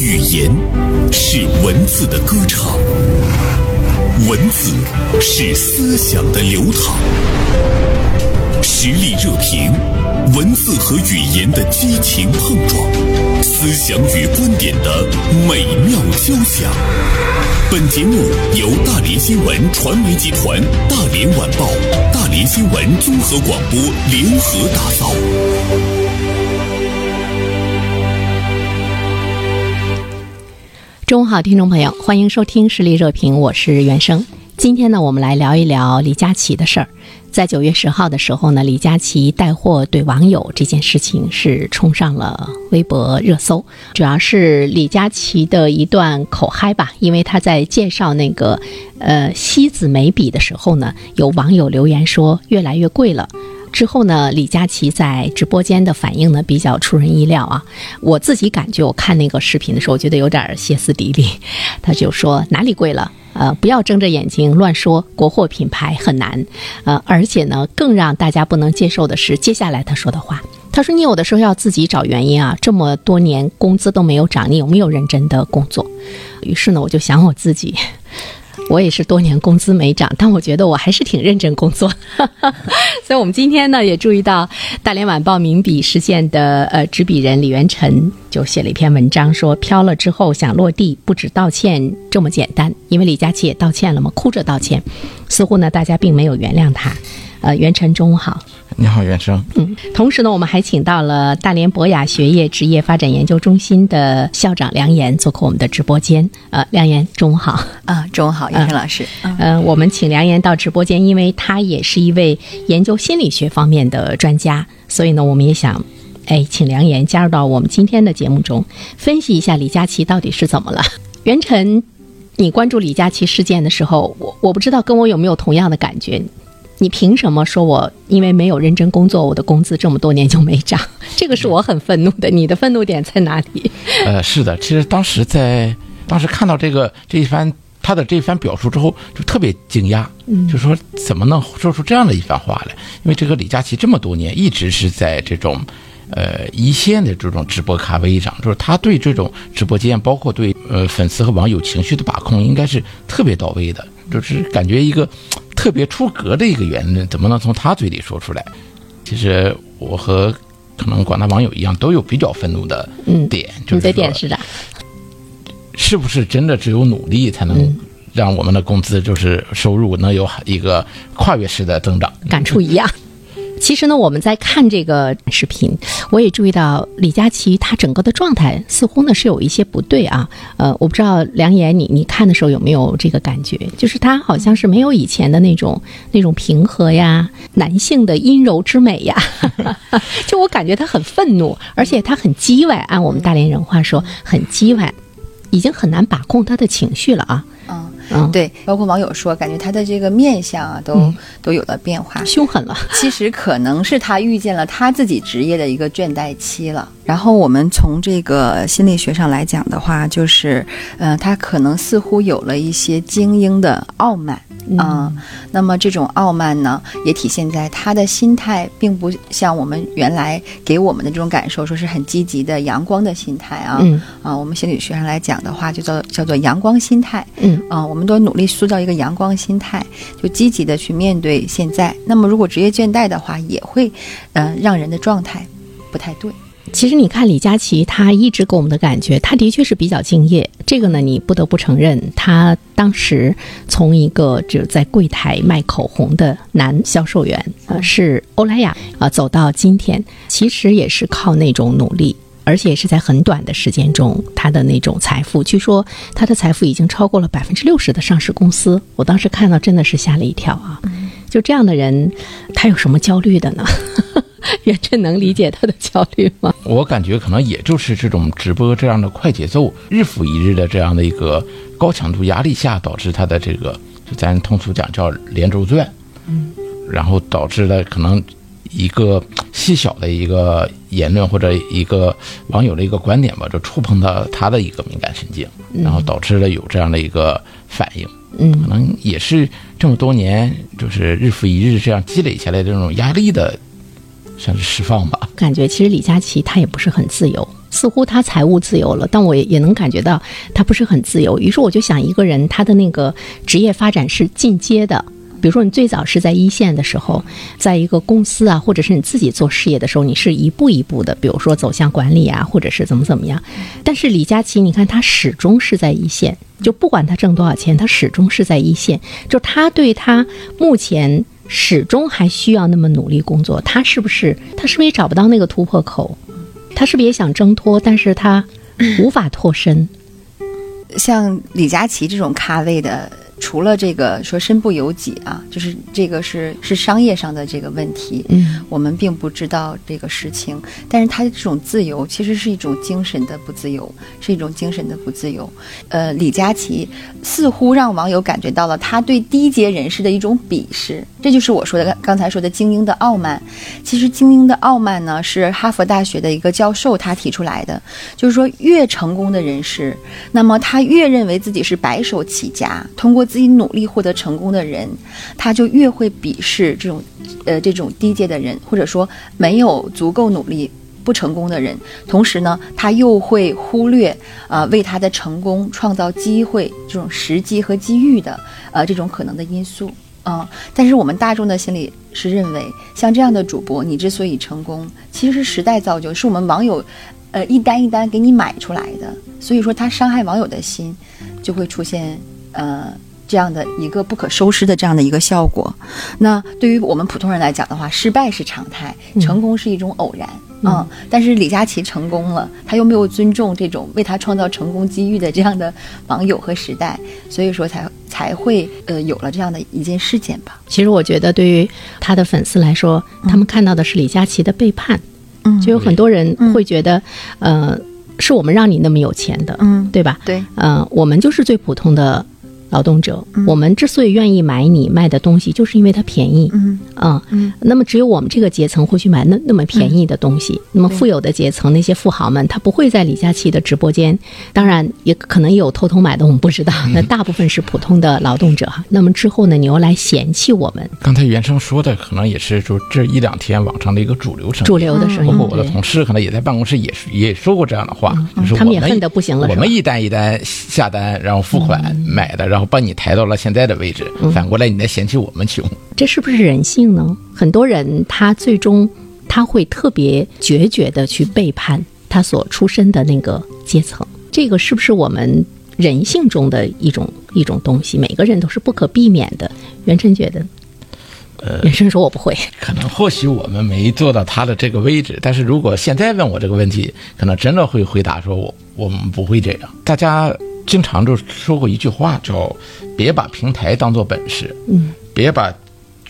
语言是文字的歌唱，文字是思想的流淌。实力热评，文字和语言的激情碰撞，思想与观点的美妙交响。本节目由大连新闻传媒集团、大连晚报、大连新闻综合广播联合打造。中午好，听众朋友，欢迎收听实力热评，我是袁生。今天呢，我们来聊一聊李佳琦的事儿。在九月十号的时候呢，李佳琦带货怼网友这件事情是冲上了微博热搜，主要是李佳琦的一段口嗨吧，因为他在介绍那个呃西子眉笔的时候呢，有网友留言说越来越贵了。之后呢，李佳琦在直播间的反应呢比较出人意料啊。我自己感觉，我看那个视频的时候，我觉得有点歇斯底里。他就说哪里贵了？呃，不要睁着眼睛乱说，国货品牌很难。呃，而且呢，更让大家不能接受的是接下来他说的话。他说：“你有的时候要自己找原因啊，这么多年工资都没有涨，你有没有认真的工作？”于是呢，我就想我自己。我也是多年工资没涨，但我觉得我还是挺认真工作。所以，我们今天呢也注意到，《大连晚报》名笔事件的呃执笔人李元辰就写了一篇文章，说飘了之后想落地，不止道歉这么简单，因为李佳琦也道歉了嘛，哭着道歉，似乎呢大家并没有原谅他。呃，元辰，中午好。你好，袁生。嗯，同时呢，我们还请到了大连博雅学业职业发展研究中心的校长梁岩做客我们的直播间。呃，梁岩，中午好。啊，中午好，袁生老师。嗯，我们请梁岩到直播间，因为他也是一位研究心理学方面的专家，所以呢，我们也想，哎，请梁岩加入到我们今天的节目中，分析一下李佳琦到底是怎么了。袁晨，你关注李佳琦事件的时候，我我不知道跟我有没有同样的感觉。你凭什么说我因为没有认真工作，我的工资这么多年就没涨？这个是我很愤怒的。你的愤怒点在哪里？呃，是的，其实当时在当时看到这个这一番他的这一番表述之后，就特别惊讶，就说怎么能说出这样的一番话来？因为这个李佳琦这么多年一直是在这种呃一线的这种直播咖位上，就是他对这种直播间，包括对呃粉丝和网友情绪的把控，应该是特别到位的，就是感觉一个。特别出格的一个言论，怎么能从他嘴里说出来？其实我和可能广大网友一样，都有比较愤怒的点。你的点是的，是不是真的只有努力才能让我们的工资就是收入能有一个跨越式的增长？感触一样。其实呢，我们在看这个视频，我也注意到李佳琦他整个的状态似乎呢是有一些不对啊。呃，我不知道梁岩，你你看的时候有没有这个感觉？就是他好像是没有以前的那种那种平和呀，男性的阴柔之美呀。就我感觉他很愤怒，而且他很叽歪，按我们大连人话说，很叽歪，已经很难把控他的情绪了啊。嗯，对，包括网友说，感觉他的这个面相啊，都都有了变化，凶狠了。其实可能是他遇见了他自己职业的一个倦怠期了。然后我们从这个心理学上来讲的话，就是，呃，他可能似乎有了一些精英的傲慢啊。那么这种傲慢呢，也体现在他的心态，并不像我们原来给我们的这种感受，说是很积极的、阳光的心态啊。啊，我们心理学上来讲的话，就叫叫做阳光心态。嗯啊，我们都努力塑造一个阳光心态，就积极的去面对现在。那么如果职业倦怠的话，也会，嗯，让人的状态不太对。其实你看李佳琦，他一直给我们的感觉，他的确是比较敬业。这个呢，你不得不承认，他当时从一个就在柜台卖口红的男销售员，呃，是欧莱雅啊，走到今天，其实也是靠那种努力，而且是在很短的时间中，他的那种财富，据说他的财富已经超过了百分之六十的上市公司。我当时看到真的是吓了一跳啊！就这样的人，他有什么焦虑的呢？袁振能理解他的焦虑吗？我感觉可能也就是这种直播这样的快节奏、日复一日的这样的一个高强度压力下，导致他的这个，就咱通俗讲叫连轴转，嗯，然后导致了可能一个细小的一个言论或者一个网友的一个观点吧，就触碰到他的一个敏感神经，然后导致了有这样的一个反应，嗯，可能也是这么多年就是日复一日这样积累下来的这种压力的。想去释放吧。感觉其实李佳琦他也不是很自由。似乎他财务自由了，但我也也能感觉到他不是很自由。于是我就想，一个人他的那个职业发展是进阶的。比如说，你最早是在一线的时候，在一个公司啊，或者是你自己做事业的时候，你是一步一步的，比如说走向管理啊，或者是怎么怎么样。但是李佳琦，你看他始终是在一线，就不管他挣多少钱，他始终是在一线。就他对他目前始终还需要那么努力工作，他是不是他是不是也找不到那个突破口？他是不是也想挣脱，但是他无法脱身？像李佳琦这种咖位的。除了这个说身不由己啊，就是这个是是商业上的这个问题，嗯，我们并不知道这个事情。但是他的这种自由其实是一种精神的不自由，是一种精神的不自由。呃，李佳琦似乎让网友感觉到了他对低阶人士的一种鄙视，这就是我说的刚才说的精英的傲慢。其实精英的傲慢呢，是哈佛大学的一个教授他提出来的，就是说越成功的人士，那么他越认为自己是白手起家，通过。自己努力获得成功的人，他就越会鄙视这种，呃，这种低阶的人，或者说没有足够努力不成功的人。同时呢，他又会忽略啊，为他的成功创造机会这种时机和机遇的，呃，这种可能的因素啊。但是我们大众的心里是认为，像这样的主播，你之所以成功，其实是时代造就，是我们网友，呃，一单一单给你买出来的。所以说，他伤害网友的心，就会出现，呃。这样的一个不可收拾的这样的一个效果，那对于我们普通人来讲的话，失败是常态，成功是一种偶然嗯，但是李佳琦成功了，他又没有尊重这种为他创造成功机遇的这样的网友和时代，所以说才才会呃有了这样的一件事件吧。其实我觉得，对于他的粉丝来说，他们看到的是李佳琦的背叛，嗯，就有很多人会觉得，呃，是我们让你那么有钱的，嗯，对吧？对，嗯，我们就是最普通的。劳动者，我们之所以愿意买你卖的东西，就是因为它便宜。嗯啊，那么只有我们这个阶层会去买那那么便宜的东西。那么富有的阶层，那些富豪们，他不会在李佳琦的直播间。当然，也可能有偷偷买的，我们不知道。那大部分是普通的劳动者哈。那么之后呢，你又来嫌弃我们？刚才袁生说的，可能也是说这一两天网上的一个主流声音。主流的声音，包括我的同事，可能也在办公室也也说过这样的话，就是他们也恨得不行了。我们一单一单下单，然后付款买的，然后帮你抬到了。现在的位置，反过来你再嫌弃我们穷，这是不是人性呢？很多人他最终他会特别决绝的去背叛他所出身的那个阶层，这个是不是我们人性中的一种一种东西？每个人都是不可避免的。袁晨觉得，呃，袁晨说我不会，可能或许我们没做到他的这个位置，但是如果现在问我这个问题，可能真的会回答说我我们不会这样。大家。经常就说过一句话，叫“别把平台当做本事，嗯，别把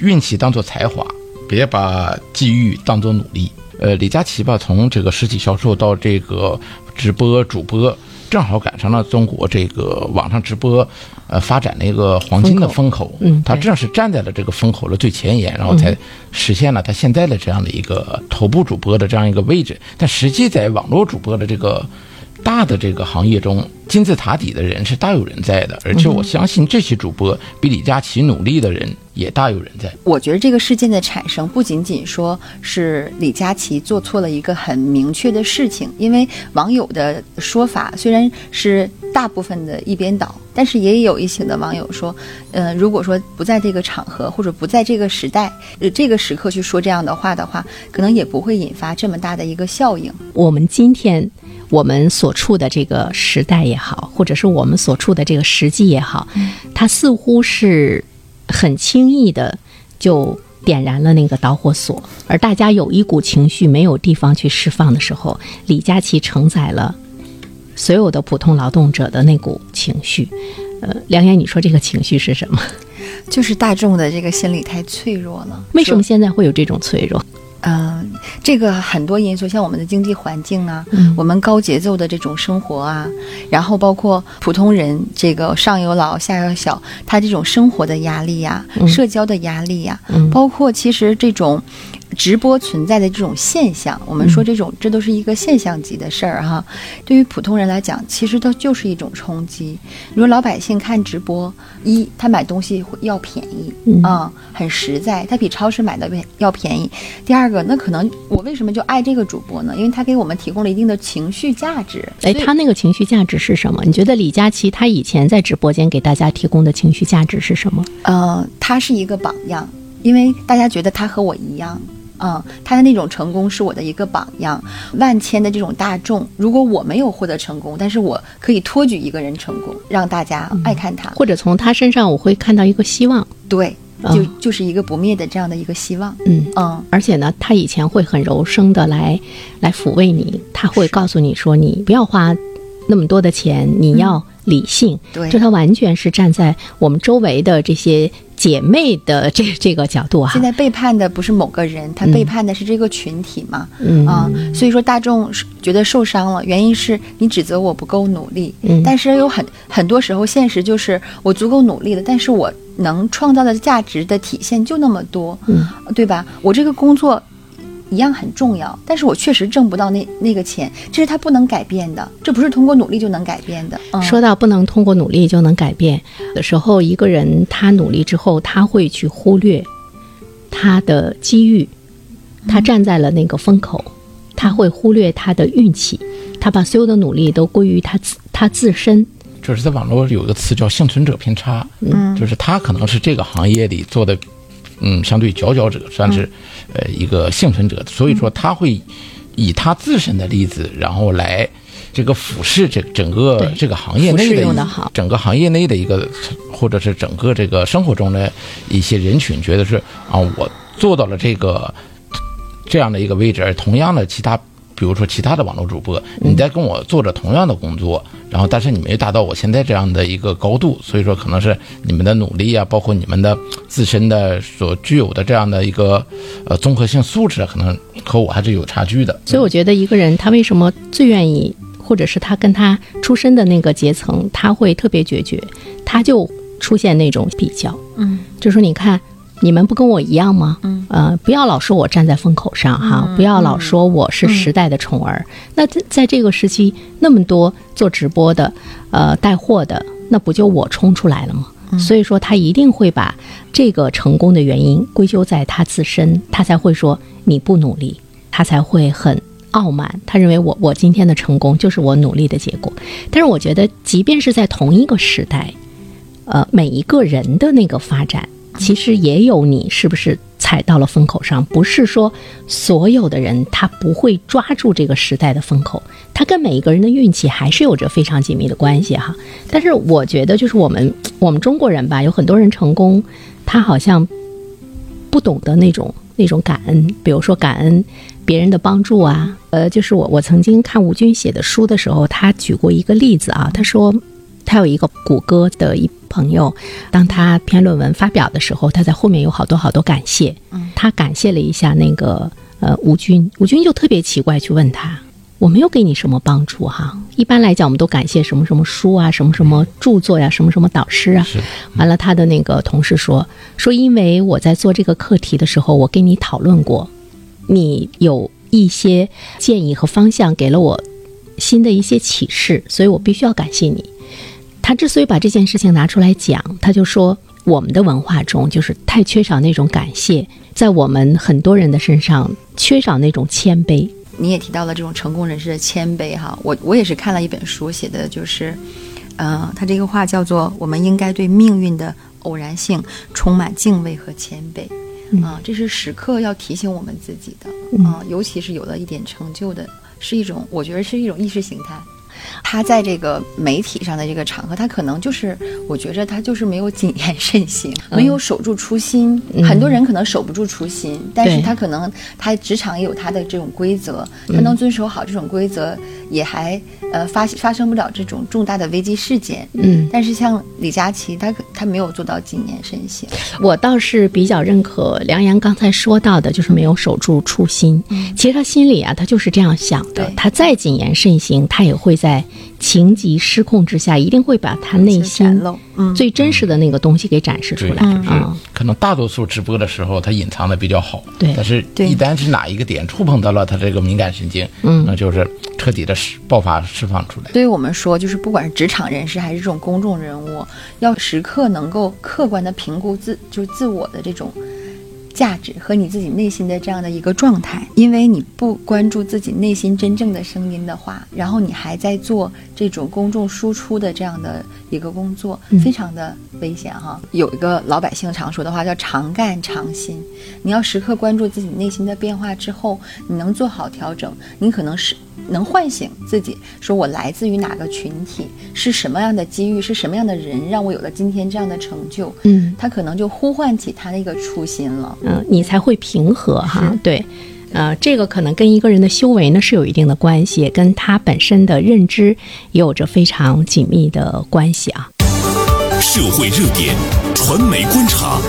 运气当做才华，别把机遇当做努力。”呃，李佳琦吧，从这个实体销售到这个直播主播，正好赶上了中国这个网上直播呃发展的一个黄金的风口。嗯，他正是站在了这个风口的最前沿，然后才实现了他现在的这样的一个头部主播的这样一个位置。但实际在网络主播的这个。大的这个行业中，金字塔底的人是大有人在的，而且我相信这些主播比李佳琦努力的人也大有人在。我觉得这个事件的产生不仅仅说是李佳琦做错了一个很明确的事情，因为网友的说法虽然是大部分的一边倒，但是也有一些的网友说，呃，如果说不在这个场合或者不在这个时代、呃这个时刻去说这样的话的话，可能也不会引发这么大的一个效应。我们今天。我们所处的这个时代也好，或者是我们所处的这个时机也好，它似乎是很轻易的就点燃了那个导火索，而大家有一股情绪没有地方去释放的时候，李佳琦承载了所有的普通劳动者的那股情绪。呃，梁岩，你说这个情绪是什么？就是大众的这个心理太脆弱了。为什么现在会有这种脆弱？嗯，这个很多因素，像我们的经济环境啊，我们高节奏的这种生活啊，然后包括普通人这个上有老下有小，他这种生活的压力呀，社交的压力呀，包括其实这种，直播存在的这种现象，我们说这种这都是一个现象级的事儿哈。对于普通人来讲，其实它就是一种冲击。你说老百姓看直播，一他买东西会要便宜啊、很实在，他比超市买的要便宜。第二个，那可能我为什么就爱这个主播呢？因为他给我们提供了一定的情绪价值。哎，他那个情绪价值是什么？你觉得李佳琦他以前在直播间给大家提供的情绪价值是什么？呃，他是一个榜样，因为大家觉得他和我一样。嗯，他的那种成功是我的一个榜样。万千的这种大众，如果我没有获得成功，但是我可以托举一个人成功，让大家爱看他，或者从他身上我会看到一个希望。对，嗯就就是一个不灭的这样的一个希望。嗯，嗯，而且呢，他以前会很柔声的来来抚慰你，他会告诉你说，你不要花那么多的钱，你要理性。对就他完全是站在我们周围的这些姐妹的这 这个角度哈现。在背叛的不是某个人，他背叛的是这个群体嘛。嗯啊，所以说大众觉得受伤了，原因是你指责我不够努力，嗯但是有很很多时候现实就是我足够努力了，但是我能创造的价值的体现就那么多，嗯，对吧？我这个工作一样很重要，但是我确实挣不到那那个钱，这是他不能改变的，这不是通过努力就能改变的。嗯、说到不能通过努力就能改变，有的时候一个人他努力之后，他会去忽略他的机遇，他站在了那个风口，他会忽略他的运气，他把所有的努力都归于他自他自身。就是在网络有一个词叫幸存者偏差，嗯就是他可能是这个行业里做的，嗯，相对佼佼者，算是嗯呃一个幸存者，所以说他会以他自身的例子，然后来这个俯视这整个这个行业内的整个行业内的一个，或者是整个这个生活中的一些人群，觉得是啊，我做到了这个这样的一个位置，而同样的其他。比如说其他的网络主播，你在跟我做着同样的工作，然后但是你没达到我现在这样的一个高度，所以说可能是你们的努力啊，包括你们的自身的所具有的这样的一个呃综合性素质，可能和我还是有差距的。所以我觉得一个人他为什么最愿意，或者是他跟他出身的那个阶层，他会特别决绝，他就出现那种比较，嗯，就说你看。你们不跟我一样吗？嗯，呃，不要老说我站在风口上哈，不要老说我是时代的宠儿。那在在这个时期，那么多做直播的，呃，带货的，那不就我冲出来了吗？所以说，他一定会把这个成功的原因归咎在他自身，他才会说你不努力，他才会很傲慢。他认为我我今天的成功就是我努力的结果。但是我觉得，即便是在同一个时代，呃，每一个人的那个发展，其实也有你是不是踩到了风口上，不是说所有的人他不会抓住这个时代的风口，他跟每一个人的运气还是有着非常紧密的关系哈。但是我觉得，就是我们我们中国人吧，有很多人成功，他好像不懂得那种那种感恩，比如说感恩别人的帮助啊。呃，就是我我曾经看吴军写的书的时候，他举过一个例子啊，他说他有一个谷歌的一朋友，当他篇论文发表的时候，他在后面有好多好多感谢，他感谢了一下那个呃吴军，吴军就特别奇怪去问他。我没有给你什么帮助哈，一般来讲，我们都感谢什么什么书啊，什么什么著作呀、什么什么导师啊。是完了，他的那个同事说说，因为我在做这个课题的时候，我跟你讨论过，你有一些建议和方向，给了我新的一些启示，所以我必须要感谢你。他之所以把这件事情拿出来讲，他就说我们的文化中就是太缺少那种感谢，在我们很多人的身上缺少那种谦卑。你也提到了这种成功人士的谦卑哈，我我也是看了一本书，写的就是，呃，他这个话叫做“我们应该对命运的偶然性充满敬畏和谦卑”，啊、这是时刻要提醒我们自己的，啊、尤其是有了一点成就的，是一种我觉得是一种意识形态。他在这个媒体上的这个场合，他可能就是，我觉着他就是没有谨言慎行，没有守住初心。很多人可能守不住初心，但是他可能他职场也有他的这种规则，他能遵守好这种规则，也还呃发发生不了这种重大的危机事件。嗯，但是像李佳琦，他可他没有做到谨言慎行。我倒是比较认可梁阳刚才说到的，就是没有守住初心。其实他心里啊，他就是这样想的。他再谨言慎行，他也会在情急失控之下，一定会把他内心最真实的那个东西给展示出对，来就是啊。可能大多数直播的时候，他隐藏的比较好，对。但是，一旦是哪一个点触碰到了他这个敏感神经，嗯。那就是彻底的释爆发释放出来。对于我们说，就是不管是职场人士还是这种公众人物，要时刻能够客观的评估自就是自我的这种价值和你自己内心的这样的一个状态。因为你不关注自己内心真正的声音的话，然后你还在做这种公众输出的这样的一个工作，嗯非常的危险哈。有一个老百姓常说的话叫“常干常新”，你要时刻关注自己内心的变化之后，你能做好调整，你可能是能唤醒自己，说我来自于哪个群体，是什么样的机遇，是什么样的人让我有了今天这样的成就，嗯他可能就呼唤起他的一个初心了。嗯，你才会平和哈。对，呃，这个可能跟一个人的修为呢是有一定的关系，跟他本身的认知也有着非常紧密的关系啊。社会热点，传媒观察，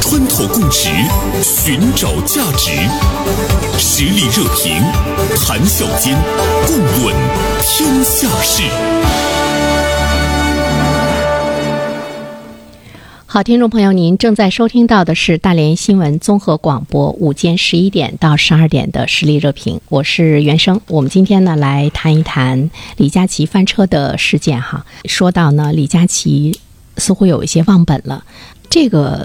穿透共识，寻找价值，实力热评，谈笑间，共论天下事。好，听众朋友，您正在收听到的是大连新闻综合广播午间十一点到十二点的实力热评，我是袁生。我们今天呢来谈一谈李佳琦翻车的事件哈。说到呢，李佳琦似乎有一些忘本了，这个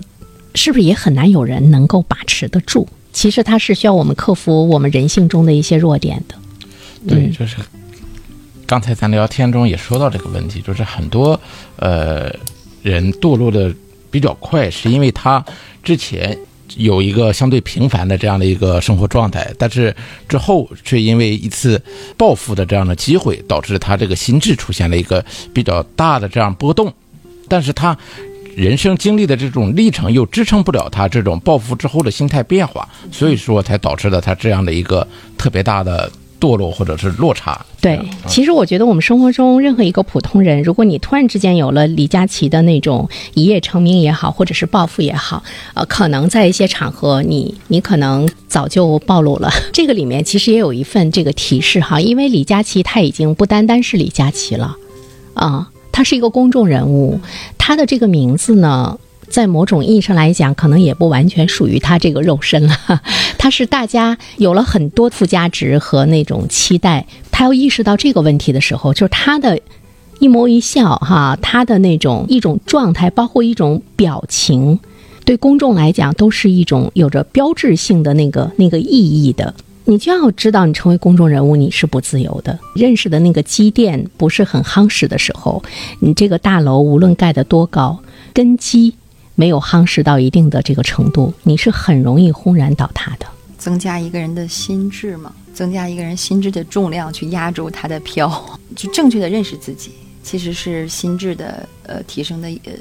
是不是也很难有人能够把持得住？其实它是需要我们克服我们人性中的一些弱点的。对，嗯就是刚才咱聊天中也说到这个问题，就是很多呃人堕落的比较快，是因为他之前有一个相对平凡的这样的一个生活状态，但是之后却因为一次报复的这样的机会，导致他这个心智出现了一个比较大的这样波动，但是他。人生经历的这种历程又支撑不了他这种暴富之后的心态变化，所以说才导致了他这样的一个特别大的堕落或者是落差。对，其实我觉得我们生活中任何一个普通人，如果你突然之间有了李佳琦的那种一夜成名也好，或者是暴富也好，呃，可能在一些场合你 你可能早就暴露了。这个里面其实也有一份这个提示哈，因为李佳琦他已经不单单是李佳琦了，啊、他是一个公众人物，他的这个名字呢。在某种意义上来讲，可能也不完全属于他这个肉身了。他是大家有了很多附加值和那种期待，他要意识到这个问题的时候，就是他的一眸一笑，哈，他的那种一种状态，包括一种表情，对公众来讲都是一种有着标志性的那个那个意义的。你就要知道，你成为公众人物，你是不自由的。认识的那个积淀不是很夯实的时候，你这个大楼无论盖得多高，根基没有夯实到一定的这个程度，你是很容易轰然倒塌的。增加一个人的心智嘛，增加一个人心智的重量去压住他的飘，就正确的认识自己，其实是心智的呃提升的呃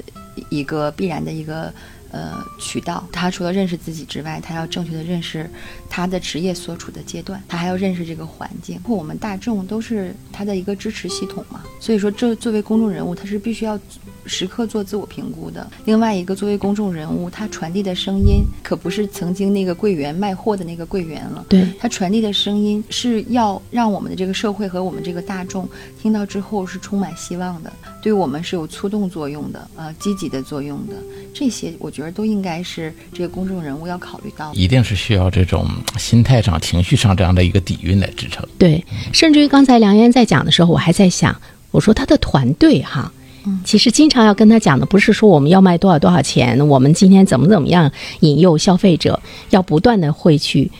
一个必然的一个呃渠道。他除了认识自己之外，他要正确的认识他的职业所处的阶段，他还要认识这个环境。或我们大众都是他的一个支持系统嘛，所以说这作为公众人物，他是必须要时刻做自我评估的。另外一个，作为公众人物，他传递的声音可不是曾经那个柜员卖货的那个柜员了。对，他传递的声音是要让我们的这个社会和我们这个大众听到之后是充满希望的，对我们是有促动作用的，呃，积极的作用的。这些我觉得都应该是这个公众人物要考虑到的。一定是需要这种心态上、情绪上这样的一个底蕴来支撑。对，甚至于刚才梁岩在讲的时候，我还在想，我说他的团队哈。其实经常要跟他讲的不是说我们要卖多少多少钱，我们今天怎么怎么样引诱消费者，要不断的会去，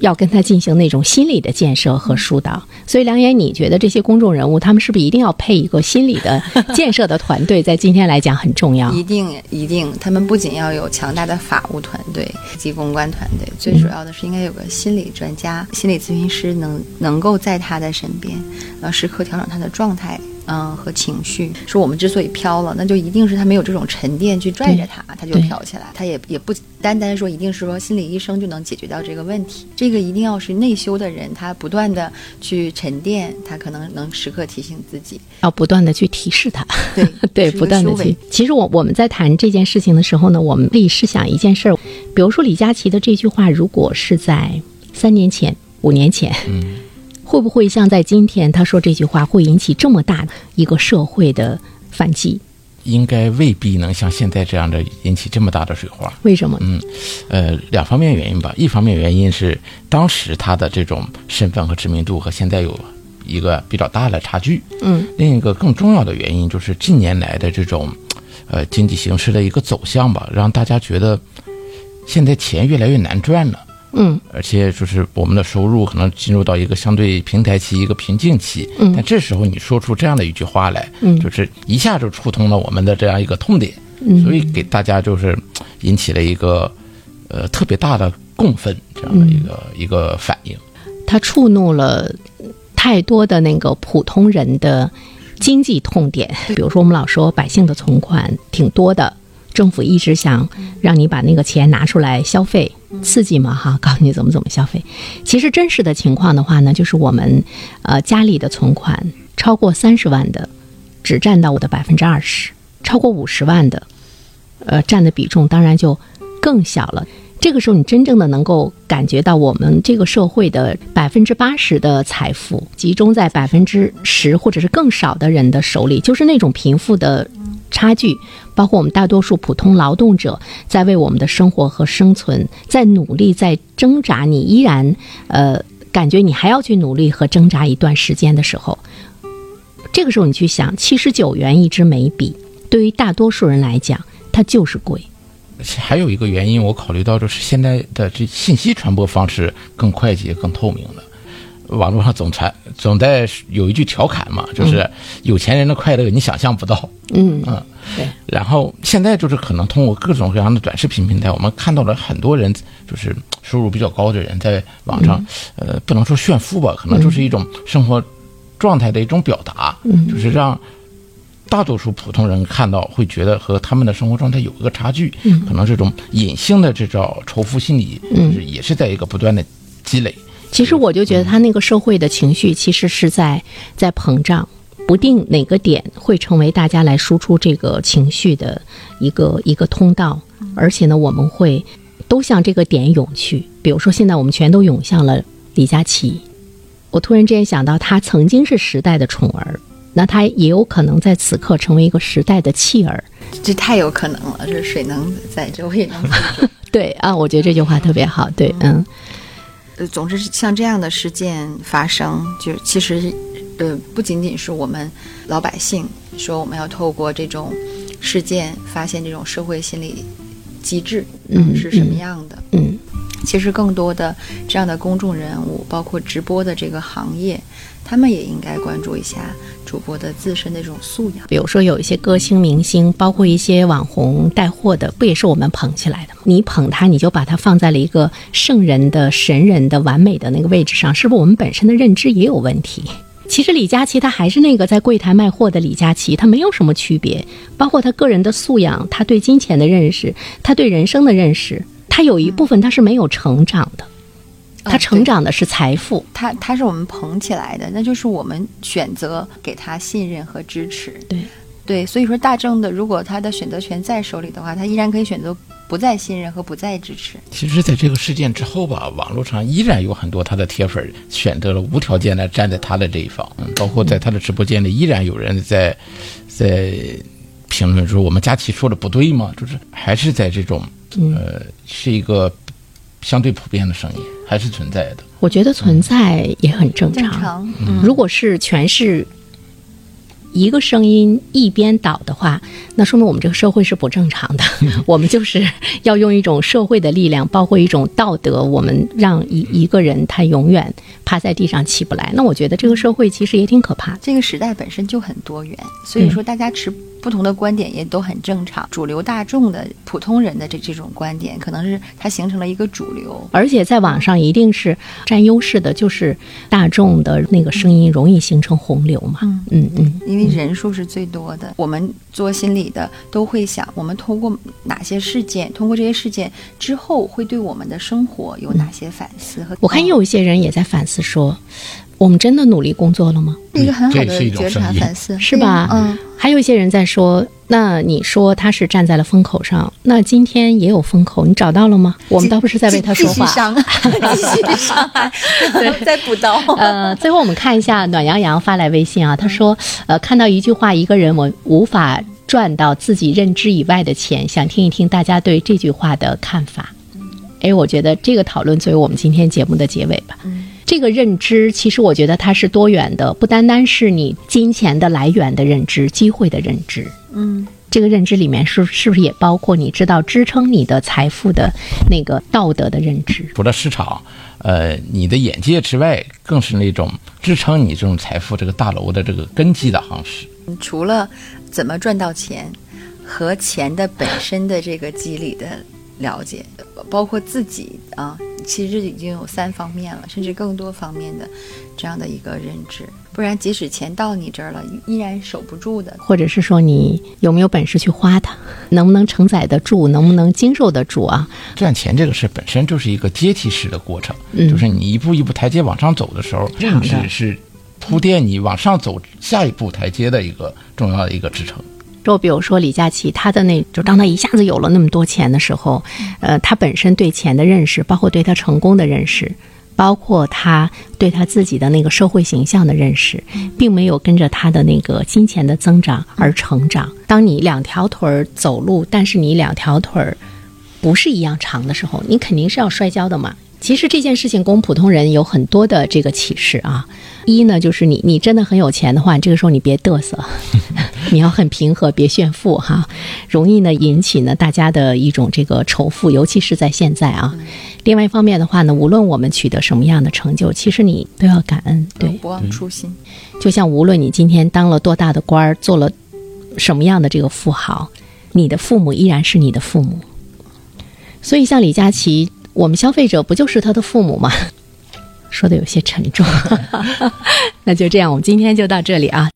要跟他进行那种心理的建设和疏导。所以梁岩，你觉得这些公众人物他们是不是一定要配一个心理的建设的团队，在今天来讲很重要？一定一定，他们不仅要有强大的法务团队及公关团队，最主要的是应该有个心理专家、心理咨询师能能够在他的身边，呃，时刻调整他的状态。嗯，和情绪，说我们之所以飘了，那就一定是他没有这种沉淀去拽着他，他就飘起来。他也也不单单说一定是说心理医生就能解决到这个问题，这个一定要是内修的人，他不断的去沉淀，他可能能时刻提醒自己。要不断的去提示他，对对，不断的去。其实我我们在谈这件事情的时候呢，我们可以试想一件事儿，比如说李佳琦的这句话，如果是在三年前、五年前，嗯，会不会像在今天他说这句话会引起这么大的一个社会的反击？应该未必能像现在这样的引起这么大的水花。为什么？嗯，呃，两方面原因吧。一方面原因是当时他的这种身份和知名度和现在有一个比较大的差距。嗯，另一个更重要的原因就是近年来的这种，呃，经济形势的一个走向吧，让大家觉得现在钱越来越难赚了。嗯，而且就是我们的收入可能进入到一个相对平台期、一个瓶颈期。嗯，但这时候你说出这样的一句话来，嗯，就是一下就触通了我们的这样一个痛点。嗯，所以给大家就是引起了一个呃特别大的共愤这样的一个、一个反应。他触怒了太多的那个普通人的经济痛点，比如说我们老说百姓的存款挺多的。政府一直想让你把那个钱拿出来消费，刺激嘛哈，告诉你怎么怎么消费。其实真实的情况的话呢，就是我们呃家里的存款超过三十万的，只占到我的百分之二十；超过五十万的，呃占的比重当然就更小了。这个时候，你真正的能够感觉到我们这个社会的百分之八十的财富集中在百分之十或者是更少的人的手里，就是那种贫富的差距。包括我们大多数普通劳动者，在为我们的生活和生存在努力，在挣扎，你依然呃感觉你还要去努力和挣扎一段时间的时候，这个时候你去想，七十九元一支眉笔，对于大多数人来讲，它就是贵。还有一个原因，我考虑到就是现在的这信息传播方式更快捷、更透明了。网络上总传总在有一句调侃嘛，就是有钱人的快乐你想象不到。嗯嗯，对。然后现在就是可能通过各种各样的短视频平台，我们看到了很多人就是收入比较高的人在网上，呃，不能说炫富吧，可能就是一种生活状态的一种表达，嗯就是让大多数普通人看到会觉得和他们的生活状态有一个差距，嗯可能这种隐性的这种仇富心理，也是在一个不断的积累。其实我就觉得他那个社会的情绪其实是在在膨胀，不定哪个点会成为大家来输出这个情绪的一个一个通道，而且呢，我们会都向这个点涌去。比如说，现在我们全都涌向了李佳琦，我突然之间想到，他曾经是时代的宠儿，那他也有可能在此刻成为一个时代的弃儿。这太有可能了，这水能载舟也能覆舟。对啊，我觉得这句话特别好。对，嗯。呃，总之像这样的事件发生，就其实，呃，不仅仅是我们老百姓说我们要透过这种事件发现这种社会心理机制，嗯是什么样的。嗯，其实更多的这样的公众人物，包括直播的这个行业，他们也应该关注一下主播的自身的这种素养。比如说有一些歌星、明星，包括一些网红带货的，不也是我们捧起来的吗？你捧他，你就把他放在了一个圣人的、神人的、完美的那个位置上，是不是我们本身的认知也有问题？其实李佳琦他还是那个在柜台卖货的李佳琦，他没有什么区别。包括他个人的素养，他对金钱的认识，他对人生的认识，他有一部分他是没有成长的，他成长的是财富。他他是我们捧起来的，那就是我们选择给他信任和支持。对对，所以说大正的，如果他的选择权在手里的话，他依然可以选择不再信任和不再支持。其实，在这个事件之后吧，网络上依然有很多他的铁粉选择了无条件的站在他的这一方，嗯，包括在他的直播间里，依然有人在在评论说我们佳琪说的不对吗？就是还是在这种呃，是一个相对普遍的声音，还是存在的。我觉得存在也很正正常。常，嗯，如果是全是一个声音一边倒的话，那说明我们这个社会是不正常的。我们就是要用一种社会的力量，包括一种道德，我们让一一个人他永远趴在地上起不来。那我觉得这个社会其实也挺可怕的。这个时代本身就很多元，所以说大家持不同的观点也都很正常。主流大众的普通人的这这种观点，可能是它形成了一个主流。而且在网上一定是占优势的，就是大众的那个声音容易形成洪流嘛。嗯嗯嗯，因为人数是最多的，我们做心理的都会想，我们通过哪些事件，通过这些事件之后，会对我们的生活有哪些反思和？我看有一些人也在反思说，我们真的努力工作了吗？是一个很好的觉察反思，是吧？嗯，还有一些人在说，那你说他是站在了风口上，那今天也有风口，你找到了吗？我们倒不是在为他说话。继续伤害，继续伤害，再补刀。呃，最后我们看一下暖洋洋发来微信啊，他说，呃，看到一句话，一个人我无法赚到自己认知以外的钱，想听一听大家对这句话的看法。哎，我觉得这个讨论作为我们今天节目的结尾吧。这个认知其实我觉得它是多元的，不单单是你金钱的来源的认知、机会的认知。嗯，这个认知里面是是不是也包括你知道支撑你的财富的那个道德的认知？除了市场，呃，你的眼界之外，更是那种支撑你这种财富这个大楼的这个根基的夯实。除了怎么赚到钱和钱的本身的这个机理的了解，包括自己啊，其实已经有三方面了，甚至更多方面的这样的一个认知。不然，即使钱到你这儿了，依然守不住的。或者是说你有没有本事去花它，能不能承载得住，能不能经受得住啊？赚钱这个事本身就是一个阶梯式的过程，嗯就是你一步一步台阶往上走的时候，认知是铺垫你往上走下一步台阶的一个重要的一个支撑。就比如说李佳琦，他的那就当他一下子有了那么多钱的时候，呃，他本身对钱的认识，包括对他成功的认识，包括他对他自己的那个社会形象的认识，并没有跟着他的那个金钱的增长而成长。当你两条腿儿走路，但是你两条腿儿不是一样长的时候，你肯定是要摔跤的嘛。其实这件事情供普通人有很多的这个启示啊。一呢，就是你你真的很有钱的话，这个时候你别嘚瑟，你要很平和，别炫富哈，容易呢引起呢大家的一种这个仇富，尤其是在现在啊。另外一方面的话呢，无论我们取得什么样的成就，其实你都要感恩，对，不忘初心。就像无论你今天当了多大的官儿，做了什么样的这个富豪，你的父母依然是你的父母。所以像李佳琦，我们消费者不就是他的父母吗？说的有些沉重，那就这样，我们今天就到这里啊。